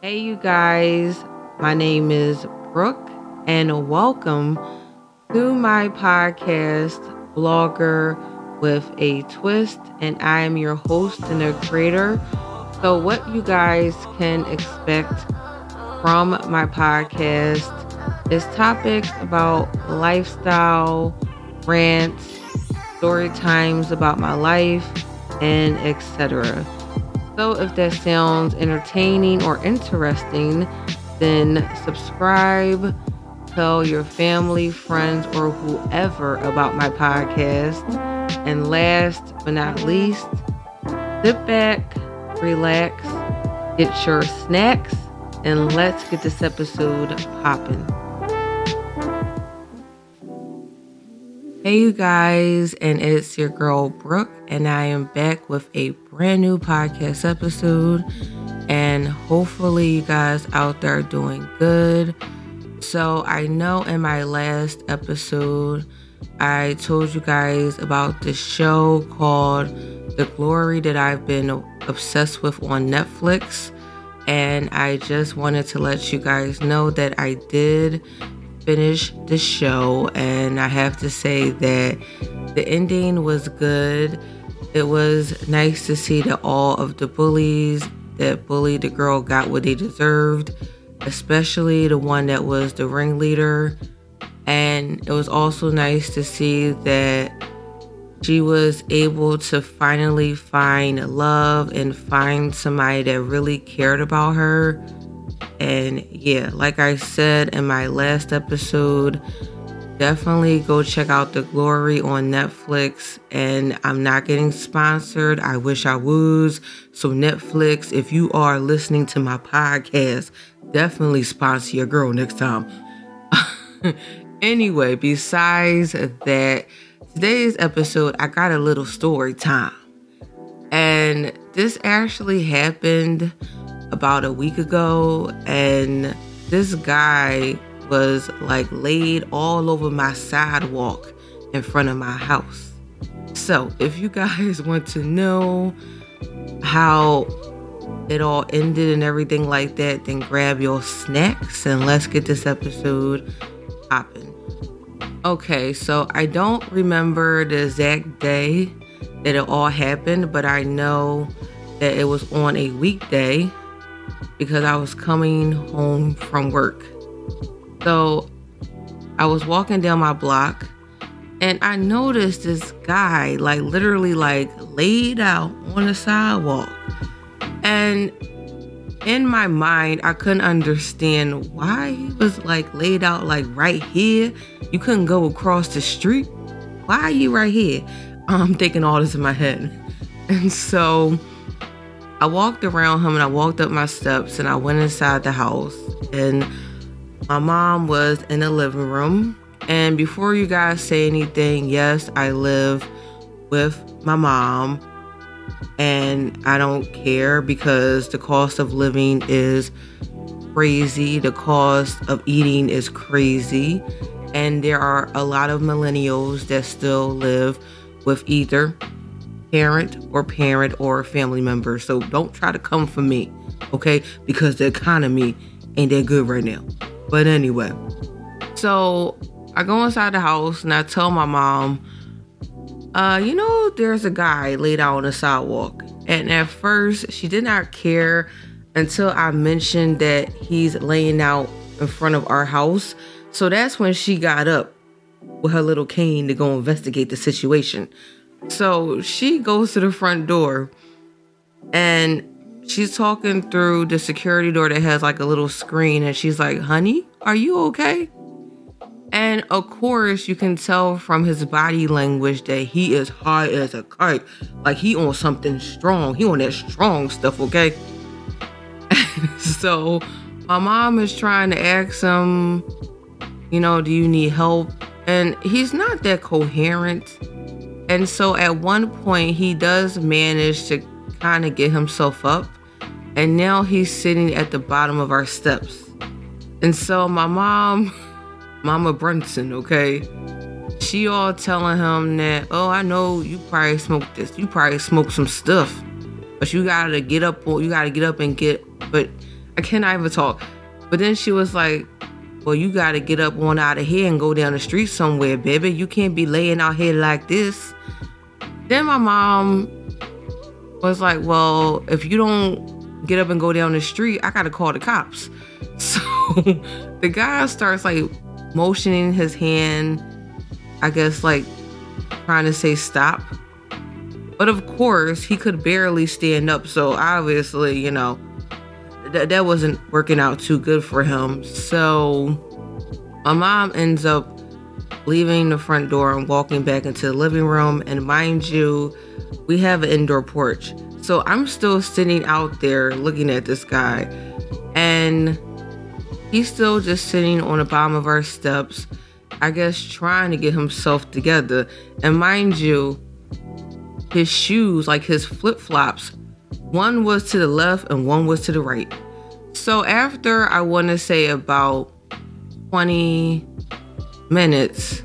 Hey, you guys. My name is Brooke, and welcome to my podcast, Blogger with a Twist. And I am your host and a creator. So, what you guys can expect from my podcast is topics about lifestyle, rants, story times about my life, and etc. So, if that sounds entertaining or interesting, then subscribe, tell your family, friends, or whoever about my podcast. And last but not least, sit back, relax, get your snacks, and let's get this episode popping. Hey, you guys, and it's your girl Brooke, and I am back with a brand new podcast episode. And hopefully, you guys out there are doing good. So, I know in my last episode, I told you guys about the show called The Glory that I've been obsessed with on Netflix. And I just wanted to let you guys know that I did finish the show, and I have to say that the ending was good. It was nice to see that all of the bullies that bullied the girl got what they deserved, especially the one that was the ringleader. And it was also nice to see that she was able to finally find love and find somebody that really cared about her and yeah, like I said in my last episode, definitely go check out The Glory on Netflix. And I'm not getting sponsored. I wish I was. So, Netflix, if you are listening to my podcast, definitely sponsor your girl next time. anyway, besides that, today's episode, I got a little story time. And this actually happened about a week ago, and this guy was like laid all over my sidewalk in front of my house. So, if you guys want to know how it all ended and everything like that, then grab your snacks and let's get this episode popping. Okay, so I don't remember the exact day that it all happened, but I know that it was on a weekday because I was coming home from work. So I was walking down my block and I noticed this guy like literally like laid out on the sidewalk. And in my mind, I couldn't understand why he was like laid out like right here. You couldn't go across the street. Why are you right here? I'm thinking all this in my head. And so I walked around him and I walked up my steps and I went inside the house. And my mom was in the living room. And before you guys say anything, yes, I live with my mom. And I don't care because the cost of living is crazy, the cost of eating is crazy, and there are a lot of millennials that still live with either parent or parent or family member. So don't try to come for me, okay? Because the economy ain't that good right now. But anyway, so I go inside the house and I tell my mom, uh, you know, there's a guy laid out on the sidewalk. And at first, she did not care until I mentioned that he's laying out in front of our house. So that's when she got up with her little cane to go investigate the situation. So she goes to the front door and she's talking through the security door that has like a little screen and she's like, "Honey, are you okay?" And of course, you can tell from his body language that he is high as a kite. Like he on something strong. He on that strong stuff, okay? so my mom is trying to ask him, you know, do you need help? And he's not that coherent. And so at one point, he does manage to kind of get himself up. And now he's sitting at the bottom of our steps. And so my mom, Mama Brunson, okay, she all telling him that, oh, I know you probably smoked this. You probably smoked some stuff. But you gotta get up, you gotta get up and get, but I cannot even talk. But then she was like, Well, you got to get up on out of here and go down the street somewhere, baby. You can't be laying out here like this. Then my mom was like, Well, if you don't get up and go down the street, I got to call the cops. So the guy starts like motioning his hand, I guess, like trying to say stop. But of course, he could barely stand up. So obviously, you know, th- that wasn't working out too good for him. So my mom ends up leaving the front door and walking back into the living room. And mind you, we have an indoor porch. So I'm still sitting out there looking at this guy. And he's still just sitting on the bottom of our steps, I guess trying to get himself together. And mind you, his shoes, like his flip flops, one was to the left and one was to the right. So after I want to say about 20 minutes,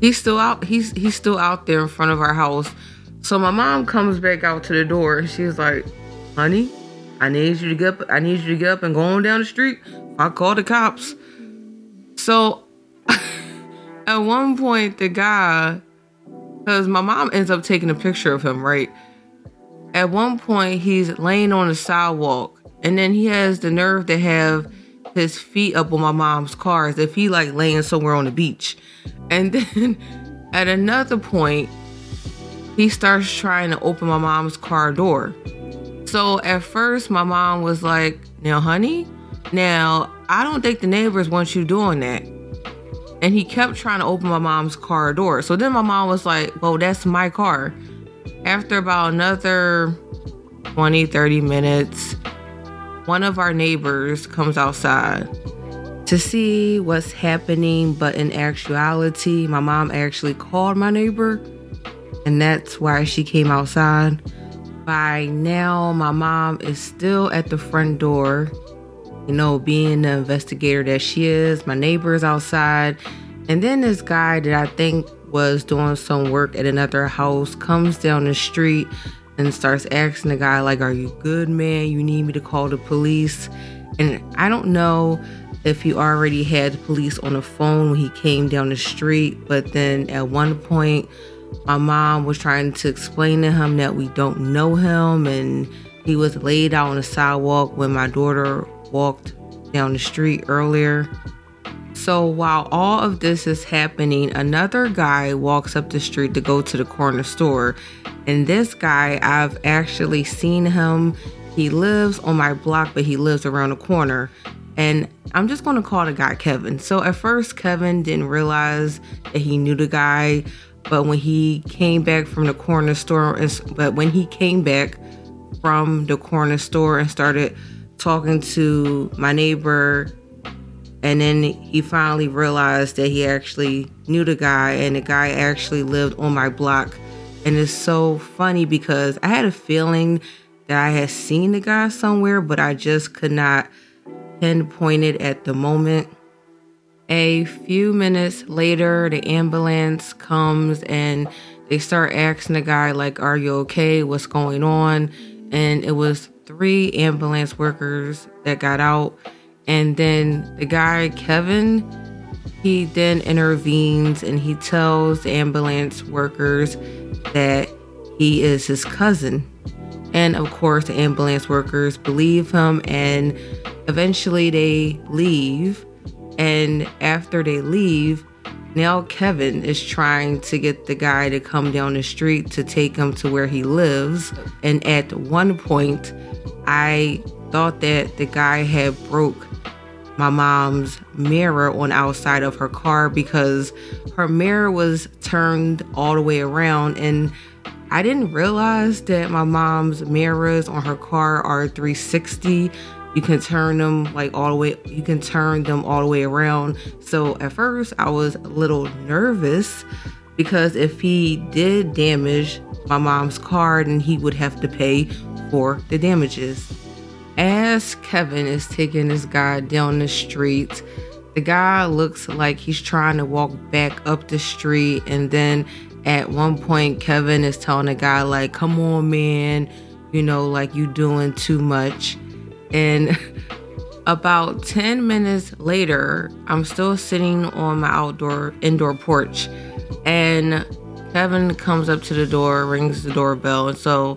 he's still out he's he's still out there in front of our house. So my mom comes back out to the door and she's like, "Honey, I need you to get up, I need you to get up and go on down the street. I call the cops." So at one point the guy cuz my mom ends up taking a picture of him, right? At one point he's laying on the sidewalk and then he has the nerve to have his feet up on my mom's car as if he like laying somewhere on the beach. And then at another point, he starts trying to open my mom's car door. So at first, my mom was like, Now, honey, now I don't think the neighbors want you doing that. And he kept trying to open my mom's car door. So then my mom was like, Well, that's my car. After about another 20, 30 minutes, one of our neighbors comes outside to see what's happening, but in actuality, my mom actually called my neighbor, and that's why she came outside. By now, my mom is still at the front door, you know, being the investigator that she is. My neighbor is outside, and then this guy that I think was doing some work at another house comes down the street and starts asking the guy like are you good man? You need me to call the police? And i don't know if he already had the police on the phone when he came down the street but then at one point my mom was trying to explain to him that we don't know him and he was laid out on the sidewalk when my daughter walked down the street earlier so while all of this is happening, another guy walks up the street to go to the corner store. And this guy, I've actually seen him. He lives on my block, but he lives around the corner. And I'm just going to call the guy Kevin. So at first, Kevin didn't realize that he knew the guy. But when he came back from the corner store, but when he came back from the corner store and started talking to my neighbor and then he finally realized that he actually knew the guy, and the guy actually lived on my block. And it's so funny because I had a feeling that I had seen the guy somewhere, but I just could not pinpoint it at the moment. A few minutes later, the ambulance comes and they start asking the guy, like, Are you okay? What's going on? And it was three ambulance workers that got out and then the guy, Kevin, he then intervenes and he tells the ambulance workers that he is his cousin. And of course, the ambulance workers believe him and eventually they leave. And after they leave, now Kevin is trying to get the guy to come down the street to take him to where he lives. And at one point, I thought that the guy had broke my mom's mirror on outside of her car because her mirror was turned all the way around and I didn't realize that my mom's mirrors on her car are 360. You can turn them like all the way you can turn them all the way around. So at first I was a little nervous because if he did damage my mom's car then he would have to pay for the damages as Kevin is taking this guy down the street, the guy looks like he's trying to walk back up the street. And then at one point, Kevin is telling the guy, like, come on, man, you know, like you doing too much. And About 10 minutes later, I'm still sitting on my outdoor indoor porch and Kevin comes up to the door, rings the doorbell, and so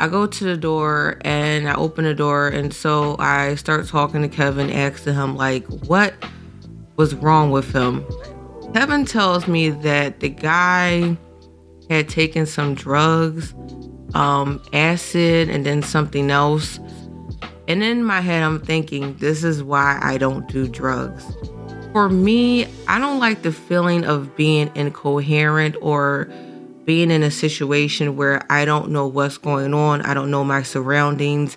I go to the door and I open the door and so I start talking to Kevin, asking him like what was wrong with him. Kevin tells me that the guy had taken some drugs, um, acid, and then something else. And in my head, I'm thinking, this is why I don't do drugs. For me, I don't like the feeling of being incoherent or being in a situation where I don't know what's going on, I don't know my surroundings.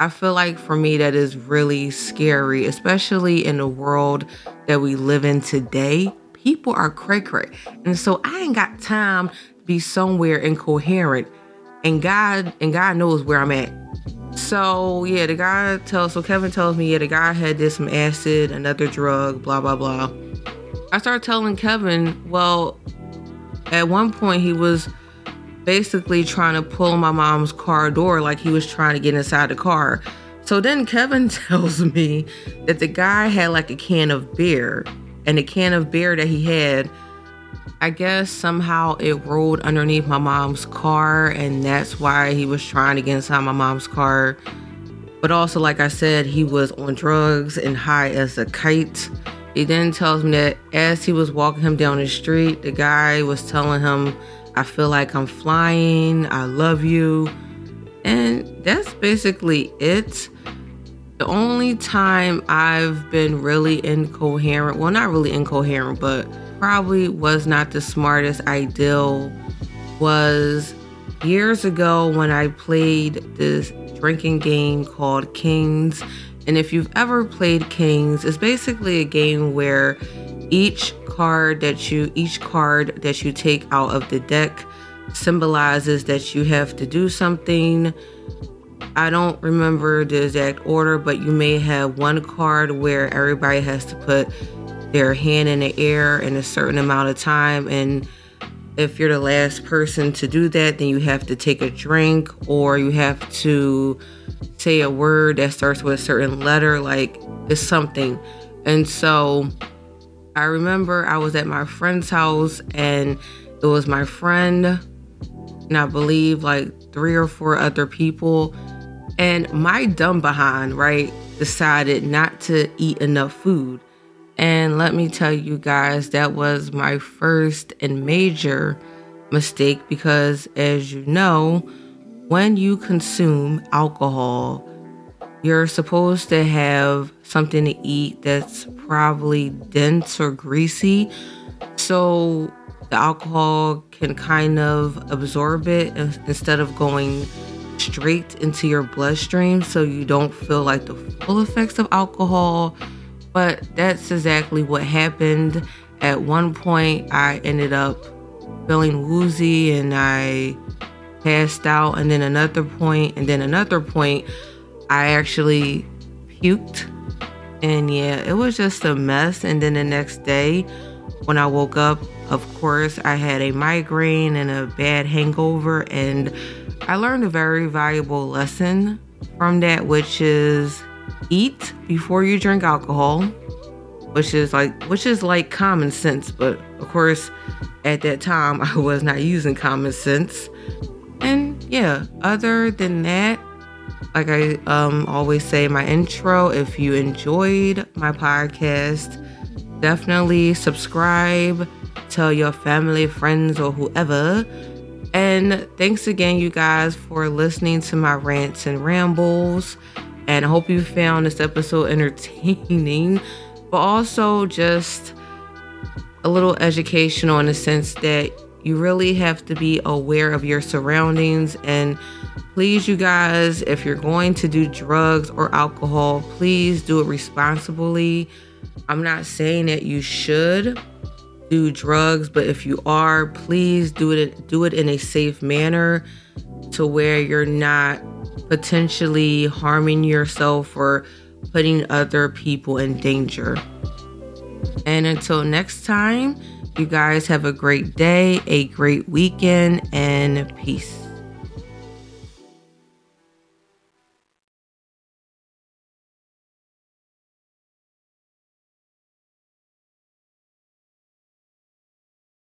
I feel like for me, that is really scary, especially in the world that we live in today. People are cray cray. And so I ain't got time to be somewhere incoherent. And God and God knows where I'm at. So yeah, the guy tells so Kevin tells me, yeah, the guy had did some acid, another drug, blah blah blah. I started telling Kevin, well, at one point he was basically trying to pull my mom's car door like he was trying to get inside the car. So then Kevin tells me that the guy had like a can of beer, and the can of beer that he had, I guess somehow it rolled underneath my mom's car, and that's why he was trying to get inside my mom's car. But also, like I said, he was on drugs and high as a kite. He then tells me that as he was walking him down the street, the guy was telling him I feel like I'm flying. I love you. And that's basically it. The only time I've been really incoherent, well, not really incoherent, but probably was not the smartest ideal, was years ago when I played this drinking game called Kings. And if you've ever played Kings, it's basically a game where each card that you each card that you take out of the deck symbolizes that you have to do something. I don't remember the exact order, but you may have one card where everybody has to put their hand in the air in a certain amount of time and if you're the last person to do that, then you have to take a drink or you have to say a word that starts with a certain letter, like it's something. And so I remember I was at my friend's house and it was my friend and I believe like three or four other people. And my dumb behind, right, decided not to eat enough food. And let me tell you guys, that was my first and major mistake because, as you know, when you consume alcohol, you're supposed to have something to eat that's probably dense or greasy. So the alcohol can kind of absorb it instead of going straight into your bloodstream so you don't feel like the full effects of alcohol. But that's exactly what happened. At one point, I ended up feeling woozy and I passed out. And then another point, and then another point, I actually puked. And yeah, it was just a mess. And then the next day, when I woke up, of course, I had a migraine and a bad hangover. And I learned a very valuable lesson from that, which is eat before you drink alcohol, which is like which is like common sense, but of course, at that time I was not using common sense. And yeah, other than that, like I um, always say in my intro, if you enjoyed my podcast, definitely subscribe, tell your family, friends, or whoever. And thanks again, you guys, for listening to my rants and rambles. And I hope you found this episode entertaining, but also just a little educational in the sense that you really have to be aware of your surroundings. And please you guys if you're going to do drugs or alcohol please do it responsibly. I'm not saying that you should do drugs but if you are please do it do it in a safe manner to where you're not potentially harming yourself or putting other people in danger and until next time you guys have a great day, a great weekend, and peace.